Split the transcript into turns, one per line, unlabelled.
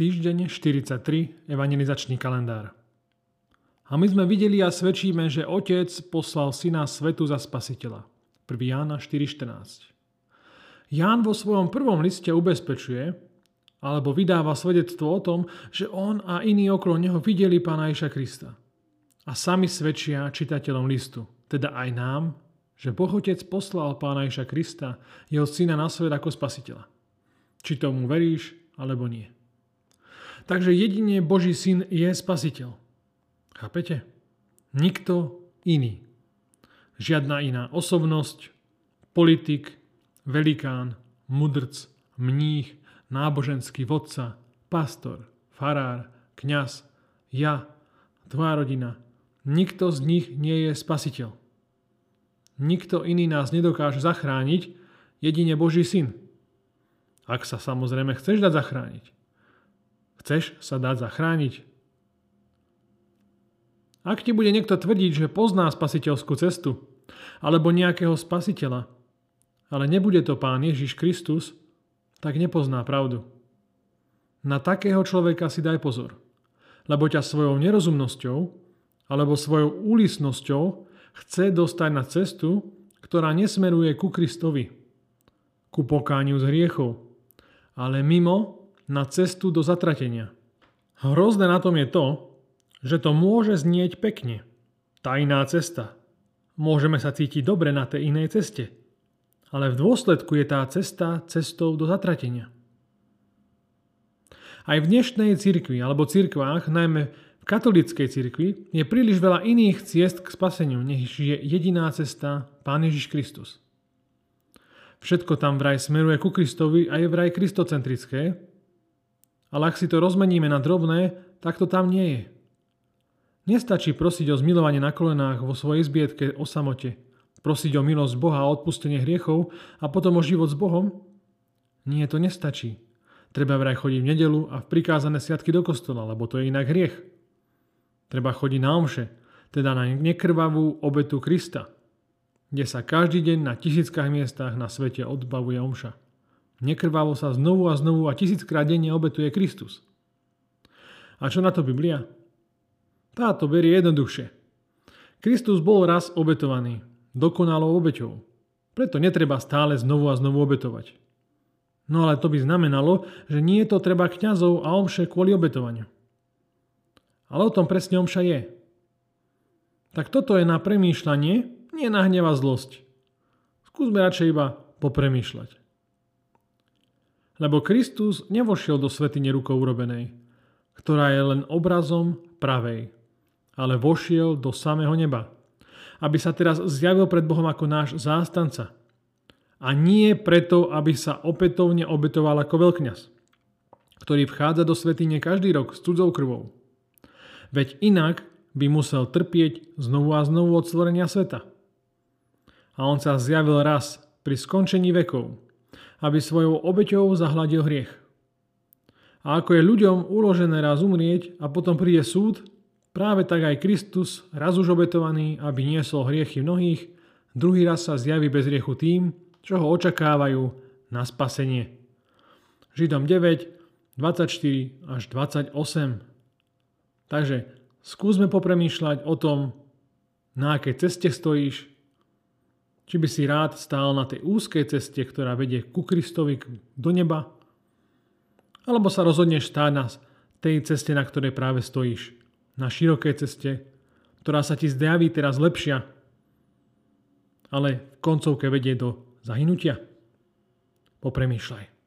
Týždeň 43, evangelizačný kalendár. A my sme videli a svedčíme, že Otec poslal Syna svetu za spasiteľa. 1. Jána 4.14. Ján vo svojom prvom liste ubezpečuje, alebo vydáva svedectvo o tom, že on a iní okolo neho videli Pána Iša Krista. A sami svedčia čitateľom listu, teda aj nám, že Boh Otec poslal Pána Iša Krista, jeho syna na svet ako spasiteľa. Či tomu veríš, alebo nie. Takže jedine Boží syn je spasiteľ. Chápete? Nikto iný. Žiadna iná osobnosť, politik, velikán, mudrc, mních, náboženský vodca, pastor, farár, kňaz, ja, tvoja rodina. Nikto z nich nie je spasiteľ. Nikto iný nás nedokáže zachrániť, jedine Boží syn. Ak sa samozrejme chceš dať zachrániť. Chceš sa dať zachrániť? Ak ti bude niekto tvrdiť, že pozná spasiteľskú cestu, alebo nejakého spasiteľa, ale nebude to Pán Ježiš Kristus, tak nepozná pravdu. Na takého človeka si daj pozor, lebo ťa svojou nerozumnosťou alebo svojou úlisnosťou chce dostať na cestu, ktorá nesmeruje ku Kristovi, ku pokániu z hriechov, ale mimo na cestu do zatratenia. Hrozné na tom je to, že to môže znieť pekne. Tajná cesta. Môžeme sa cítiť dobre na tej inej ceste. Ale v dôsledku je tá cesta cestou do zatratenia. Aj v dnešnej cirkvi alebo cirkvách, najmä v katolíckej cirkvi, je príliš veľa iných ciest k spaseniu, než je jediná cesta Pán Ježiš Kristus. Všetko tam vraj smeruje ku Kristovi a je vraj kristocentrické, ale ak si to rozmeníme na drobné, tak to tam nie je. Nestačí prosiť o zmilovanie na kolenách vo svojej zbietke o samote, prosiť o milosť Boha a odpustenie hriechov a potom o život s Bohom? Nie, to nestačí. Treba vraj chodiť v nedelu a v prikázané sviatky do kostola, lebo to je inak hriech. Treba chodiť na omše, teda na nekrvavú obetu Krista, kde sa každý deň na tisíckach miestach na svete odbavuje omša. Nekrvavo sa znovu a znovu a tisíckrát denne obetuje Kristus. A čo na to Biblia? Táto berie jednoduchšie. Kristus bol raz obetovaný, dokonalou obeťou. Preto netreba stále znovu a znovu obetovať. No ale to by znamenalo, že nie je to treba kňazov a omše kvôli obetovaniu. Ale o tom presne omša je. Tak toto je na premýšľanie, nie na hneva zlosť. Skúsme radšej iba popremýšľať. Lebo Kristus nevošiel do svetine rukou urobenej, ktorá je len obrazom pravej, ale vošiel do samého neba, aby sa teraz zjavil pred Bohom ako náš zástanca. A nie preto, aby sa opätovne obetoval ako veľkňaz, ktorý vchádza do svetine každý rok s cudzou krvou. Veď inak by musel trpieť znovu a znovu od stvorenia sveta. A on sa zjavil raz pri skončení vekov, aby svojou obeťou zahladil hriech. A ako je ľuďom uložené raz umrieť a potom príde súd, práve tak aj Kristus, raz už obetovaný, aby niesol hriechy mnohých, druhý raz sa zjaví bez hriechu tým, čo ho očakávajú na spasenie. Židom 9, 24 až 28. Takže skúsme popremýšľať o tom, na akej ceste stojíš, či by si rád stál na tej úzkej ceste, ktorá vedie ku Kristovi do neba? Alebo sa rozhodneš stáť na tej ceste, na ktorej práve stojíš? Na širokej ceste, ktorá sa ti zdaví teraz lepšia, ale v koncovke vedie do zahynutia? Popremýšľaj.